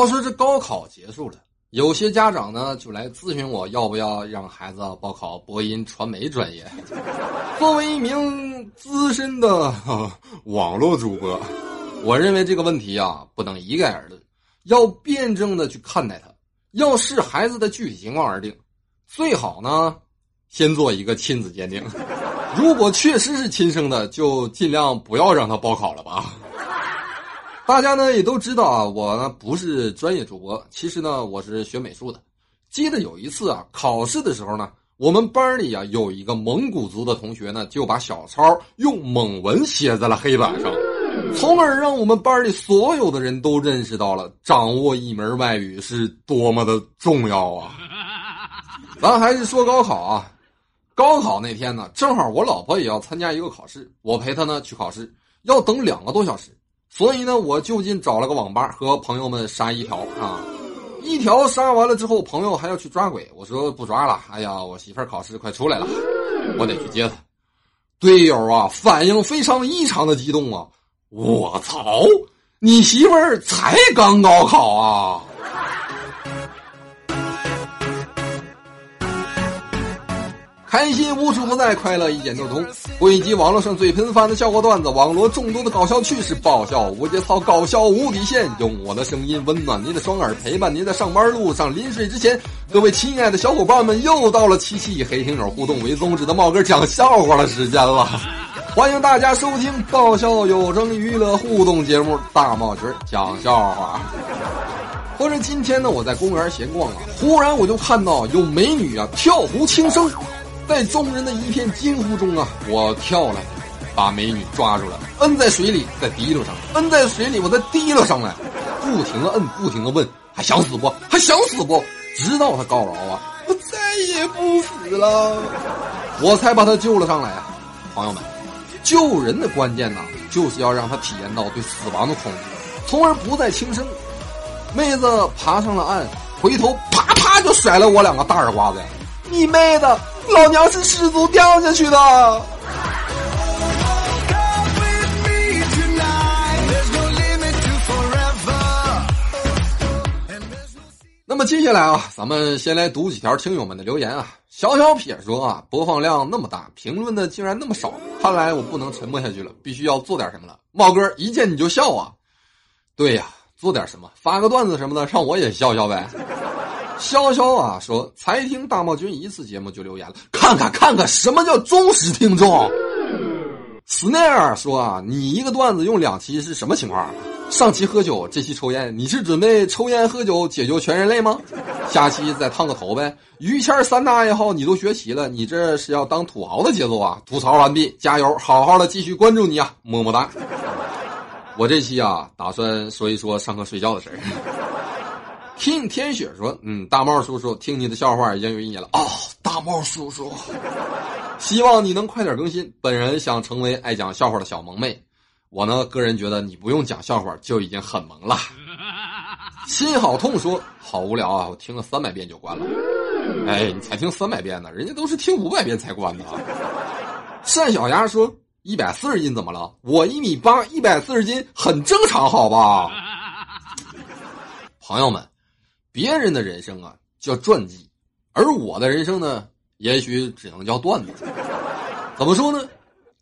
话说这高考结束了，有些家长呢就来咨询我要不要让孩子报考播音传媒专业。作为一名资深的网络主播，我认为这个问题啊不能一概而论，要辩证的去看待它，要视孩子的具体情况而定。最好呢，先做一个亲子鉴定。如果确实是亲生的，就尽量不要让他报考了吧。大家呢也都知道啊，我呢不是专业主播，其实呢我是学美术的。记得有一次啊，考试的时候呢，我们班里啊有一个蒙古族的同学呢，就把小抄用蒙文写在了黑板上，从而让我们班里所有的人都认识到了掌握一门外语是多么的重要啊。咱还是说高考啊，高考那天呢，正好我老婆也要参加一个考试，我陪她呢去考试，要等两个多小时。所以呢，我就近找了个网吧和朋友们杀一条啊，一条杀完了之后，朋友还要去抓鬼，我说不抓了，哎呀，我媳妇儿考试快出来了，我得去接她。队友啊，反应非常异常的激动啊！我操，你媳妇儿才刚高考啊！开心无处不在，快乐一点就通。汇集网络上最频繁的笑话段子，网络众多的搞笑趣事，爆笑无节操，搞笑无底线。用我的声音温暖您的双耳，陪伴您在上班路上、临睡之前。各位亲爱的小伙伴们，又到了七夕以黑听友互动为宗旨的茂哥讲笑话的时间了。欢迎大家收听爆笑有声娱乐互动节目《大茂群讲笑话》。或者今天呢，我在公园闲逛啊，忽然我就看到有美女啊跳湖轻生。在众人的一片惊呼中啊，我跳了，把美女抓住了，摁在水里，再提溜上，摁在水里，我再提溜上来，不停的摁，不停的问，还想死不？还想死不？直到他告饶啊，我再也不死了，我才把他救了上来啊！朋友们，救人的关键呢，就是要让他体验到对死亡的恐惧，从而不再轻生。妹子爬上了岸，回头啪啪就甩了我两个大耳刮子，你妹的！老娘是失足掉下去的。那么接下来啊，咱们先来读几条听友们的留言啊。小小撇说啊，播放量那么大，评论的竟然那么少，看来我不能沉默下去了，必须要做点什么了。茂哥一见你就笑啊，对呀，做点什么，发个段子什么的，让我也笑笑呗。潇潇啊说，才听大茂君一次节目就留言了，看看看看什么叫忠实听众。斯奈尔说啊，你一个段子用两期是什么情况？上期喝酒，这期抽烟，你是准备抽烟喝酒解救全人类吗？下期再烫个头呗。于谦三大爱好你都学习了，你这是要当土豪的节奏啊！吐槽完毕，加油，好好的继续关注你啊，么么哒。我这期啊，打算说一说上课睡觉的事儿。听天雪说：“嗯，大帽叔叔，听你的笑话已经有一年了哦。大帽叔叔，希望你能快点更新。本人想成为爱讲笑话的小萌妹。我呢，个人觉得你不用讲笑话就已经很萌了。心好痛说：好无聊啊，我听了三百遍就关了。哎，你才听三百遍呢，人家都是听五百遍才关的。单小丫说：一百四十斤怎么了？我一米八，一百四十斤很正常，好吧？朋友们。”别人的人生啊叫传记，而我的人生呢，也许只能叫段子。怎么说呢？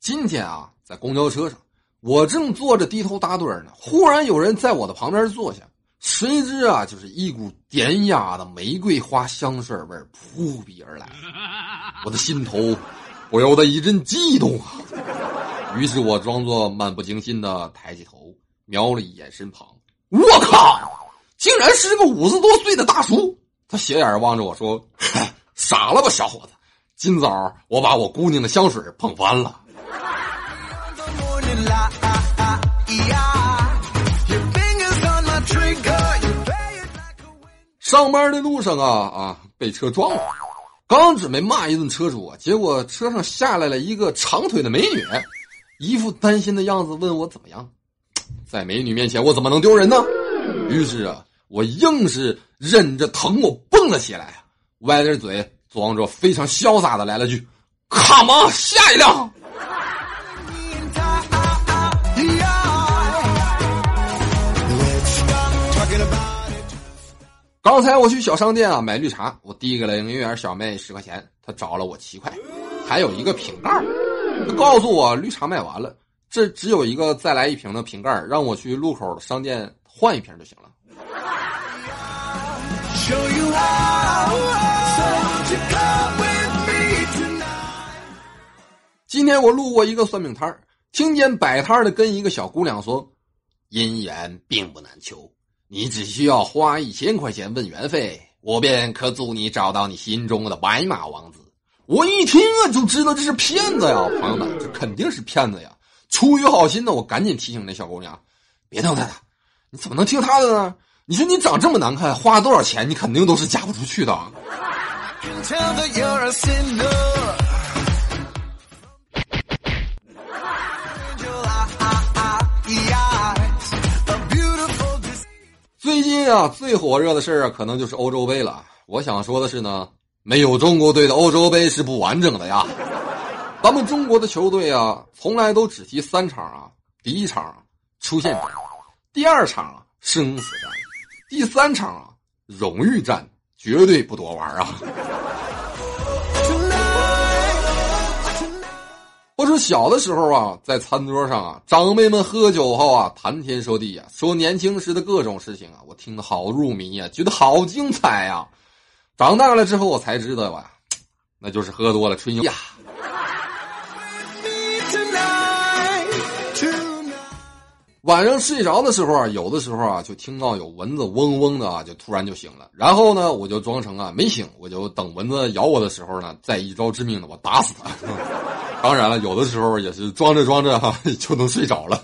今天啊，在公交车上，我正坐着低头打盹呢，忽然有人在我的旁边坐下，谁知啊，就是一股典雅的玫瑰花香水味扑鼻而来，我的心头不由得一阵悸动啊。于是我装作漫不经心的抬起头，瞄了一眼身旁，我靠！竟然是个五十多岁的大叔，他斜眼望着我说：“傻了吧，小伙子！今早我把我姑娘的香水碰翻了。”上班的路上啊啊，被车撞了，刚准备骂一顿车主，结果车上下来了一个长腿的美女，一副担心的样子，问我怎么样。在美女面前，我怎么能丢人呢？于是啊。我硬是忍着疼，我蹦了起来，歪着嘴，装着非常潇洒的来了句：“Come on，下一辆。”刚才我去小商店啊买绿茶，我递给了营业员小妹十块钱，她找了我七块，还有一个瓶盖。她告诉我绿茶卖完了，这只有一个再来一瓶的瓶盖，让我去路口商店换一瓶就行了。今天我路过一个算命摊，听见摆摊的跟一个小姑娘说：“姻缘并不难求。”你只需要花一千块钱问缘费，我便可助你找到你心中的白马王子。我一听啊，就知道这是骗子呀，朋友们，这肯定是骗子呀！出于好心呢，我赶紧提醒那小姑娘，别听他的，你怎么能听他的呢？你说你长这么难看，花多少钱，你肯定都是嫁不出去的。最近啊，最火热的事儿，可能就是欧洲杯了。我想说的是呢，没有中国队的欧洲杯是不完整的呀。咱们中国的球队啊，从来都只踢三场啊，第一场出现，第二场啊生死战，第三场啊荣誉战，绝对不多玩啊。我说小的时候啊，在餐桌上啊，长辈们喝酒后啊，谈天说地呀，说年轻时的各种事情啊，我听得好入迷呀，觉得好精彩呀。长大了之后，我才知道啊，那就是喝多了春游呀。晚上睡着的时候啊，有的时候啊，就听到有蚊子嗡嗡的啊，就突然就醒了。然后呢，我就装成啊没醒，我就等蚊子咬我的时候呢，再一招致命的我打死它。当然了，有的时候也是装着装着哈就能睡着了。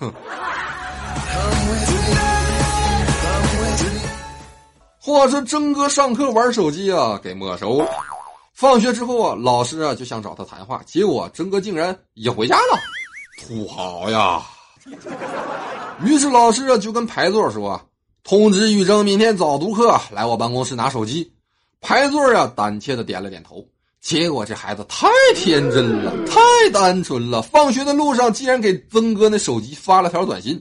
话说真哥上课玩手机啊，给没收了。放学之后啊，老师啊就想找他谈话，结果真哥竟然也回家了，土豪呀！于是老师啊就跟排座说：“通知玉征明天早读课来我办公室拿手机。”排座啊胆怯的点了点头。结果这孩子太天真了，太单纯了。放学的路上，竟然给曾哥那手机发了条短信：“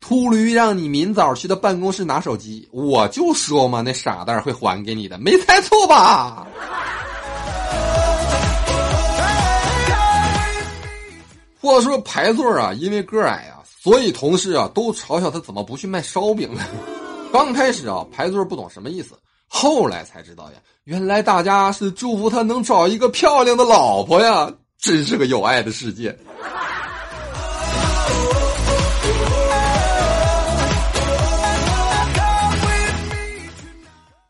秃驴让你明早去他办公室拿手机，我就说嘛，那傻蛋会还给你的，没猜错吧？”或者说排座啊，因为个矮啊，所以同事啊都嘲笑他怎么不去卖烧饼呢？刚开始啊，排座不懂什么意思。后来才知道呀，原来大家是祝福他能找一个漂亮的老婆呀！真是个有爱的世界。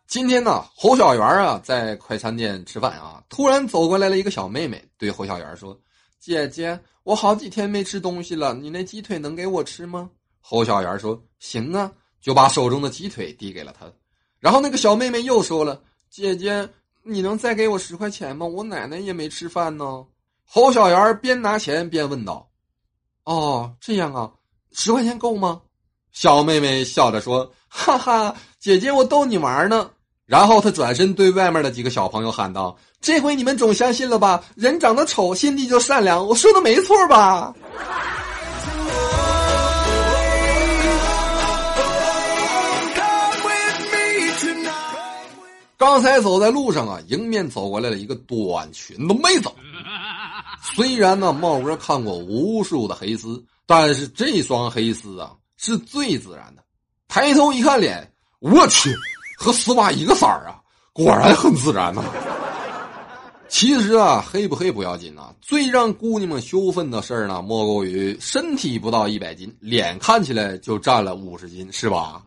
今天呢，侯小媛啊在快餐店吃饭啊，突然走过来了一个小妹妹，对侯小媛说：“姐姐，我好几天没吃东西了，你那鸡腿能给我吃吗？”侯小媛说：“行啊。”就把手中的鸡腿递给了他。然后那个小妹妹又说了：“姐姐，你能再给我十块钱吗？我奶奶也没吃饭呢。”侯小媛边拿钱边问道：“哦，这样啊，十块钱够吗？”小妹妹笑着说：“哈哈，姐姐，我逗你玩呢。”然后他转身对外面的几个小朋友喊道：“这回你们总相信了吧？人长得丑，心地就善良，我说的没错吧？”刚才走在路上啊，迎面走过来了一个短裙的妹子。虽然呢，茂哥看过无数的黑丝，但是这双黑丝啊是最自然的。抬头一看脸，我去，和丝袜一个色儿啊，果然很自然呐。其实啊，黑不黑不要紧呐，最让姑娘们羞愤的事儿呢，莫过于身体不到一百斤，脸看起来就占了五十斤，是吧？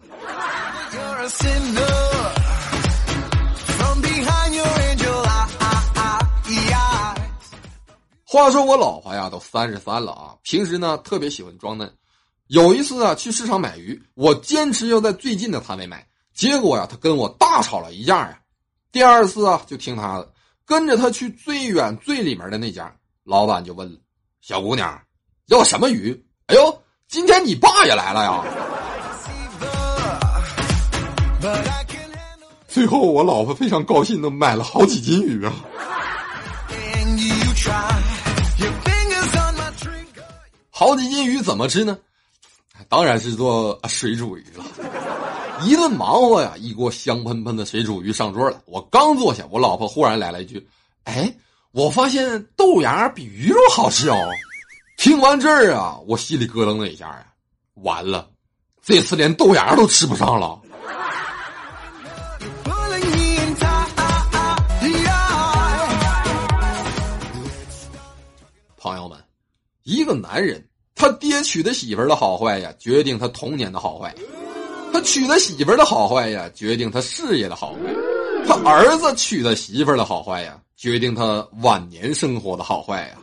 话说我老婆呀，都三十三了啊，平时呢特别喜欢装嫩。有一次啊，去市场买鱼，我坚持要在最近的摊位买，结果呀，他跟我大吵了一架呀。第二次啊，就听他的，跟着他去最远最里面的那家，老板就问了：“小姑娘，要什么鱼？”哎呦，今天你爸也来了呀！最后我老婆非常高兴的买了好几斤鱼啊。好几斤鱼怎么吃呢？当然是做水煮鱼了。一顿忙活呀，一锅香喷喷的水煮鱼上桌了。我刚坐下，我老婆忽然来了一句：“哎，我发现豆芽比鱼肉好吃哦。”听完这儿啊，我心里咯噔了一下呀，完了，这次连豆芽都吃不上了。朋友们，一个男人，他爹娶的媳妇的好坏呀，决定他童年的好坏。他娶的媳妇儿的好坏呀，决定他事业的好坏；他儿子娶的媳妇儿的好坏呀，决定他晚年生活的好坏呀。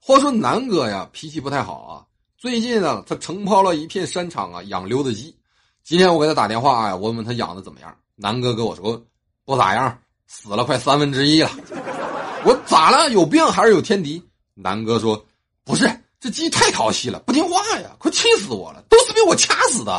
话说南哥呀，脾气不太好啊。最近呢，他承包了一片山场啊，养溜子鸡。今天我给他打电话啊，问问他养的怎么样。南哥跟我说，不咋样，死了快三分之一了。我咋了？有病还是有天敌？南哥说：“不是，这鸡太淘气了，不听话呀，快气死我了，都是被我掐死的。”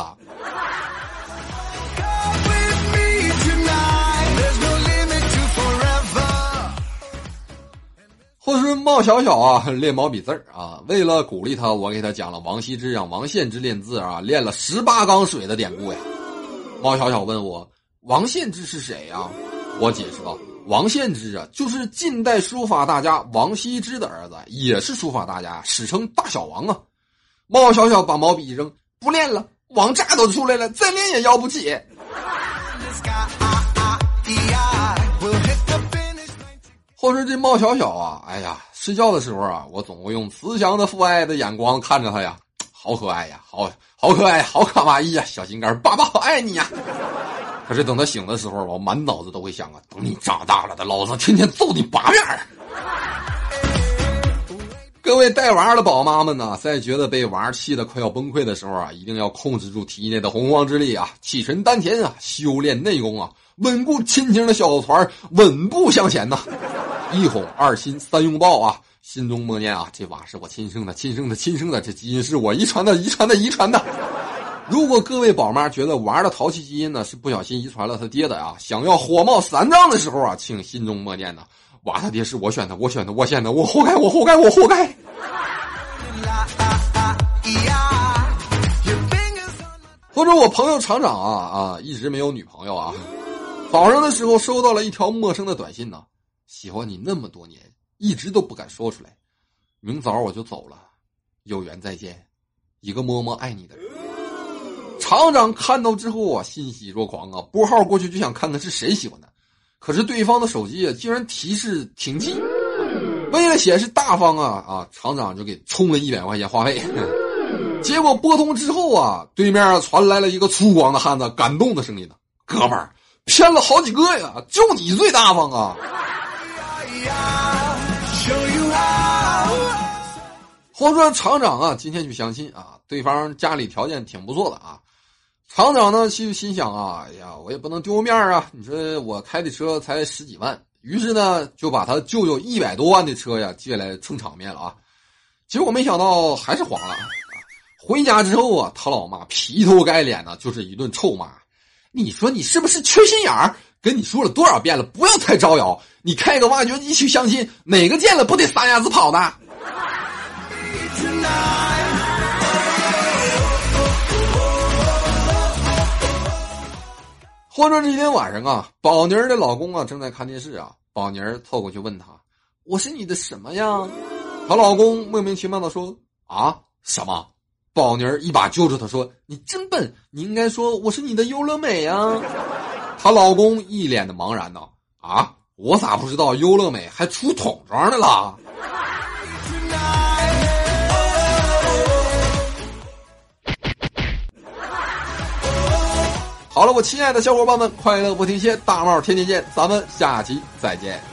话说茂小小啊，练毛笔字儿啊，为了鼓励他，我给他讲了王羲之让王献之练字啊，练了十八缸水的典故呀。茂小小问我：“王献之是谁呀？”我解释道。王献之啊，就是近代书法大家王羲之的儿子，也是书法大家，史称大小王啊。猫小小把毛笔一扔，不练了，王炸都出来了，再练也要不起。或是这猫小小啊，哎呀，睡觉的时候啊，我总会用慈祥的父爱的眼光看着他呀，好可爱呀，好好可爱，好卡哇伊呀，小心肝，爸爸好爱你呀。可是等他醒的时候，我满脑子都会想啊，等你长大了，的老子天天揍你八遍。各位带娃的宝妈们呢，在觉得被娃气得快要崩溃的时候啊，一定要控制住体内的洪荒之力啊，气沉丹田啊，修炼内功啊，稳固亲情的小船，稳步向前呐。一哄二亲三拥抱啊，心中默念啊，这娃是我亲生的，亲生的，亲生的，这基因是我遗传的，遗传的，遗传的。如果各位宝妈觉得娃的淘气基因呢是不小心遗传了他爹的啊，想要火冒三丈的时候啊，请心中默念呢，娃他爹是我选的，我选的，我选的，我活该，我活该，我活该。或者我朋友厂长啊啊，一直没有女朋友啊，早上的时候收到了一条陌生的短信呢，喜欢你那么多年，一直都不敢说出来，明早我就走了，有缘再见，一个默默爱你的人。厂长看到之后啊，欣喜若狂啊，拨号过去就想看看是谁喜欢他，可是对方的手机啊，竟然提示停机。为了显示大方啊啊，厂长就给充了一百块钱话费。结果拨通之后啊，对面传来了一个粗犷的汉子感动的声音呢：“哥们儿，骗了好几个呀，就你最大方啊！”话说厂长啊，今天去相亲啊，对方家里条件挺不错的啊。厂长呢，其实心想啊，哎呀，我也不能丢面啊！你说我开的车才十几万，于是呢，就把他舅舅一百多万的车呀借来蹭场面了啊。结果没想到还是黄了。回家之后啊，他老妈劈头盖脸的就是一顿臭骂。你说你是不是缺心眼儿？跟你说了多少遍了，不要太招摇。你开个挖掘机去相亲，哪个见了不得撒丫子跑的？或者这天晚上啊，宝妮儿的老公啊正在看电视啊，宝妮儿凑过去问他：“我是你的什么呀？”她老公莫名其妙的说：“啊，什么？”宝妮儿一把揪住他说：“你真笨，你应该说我是你的优乐美呀。”她老公一脸的茫然呢：“啊，我咋不知道优乐美还出桶装的了？”好了，我亲爱的小伙伴们，快乐不停歇，大帽天天见，咱们下期再见。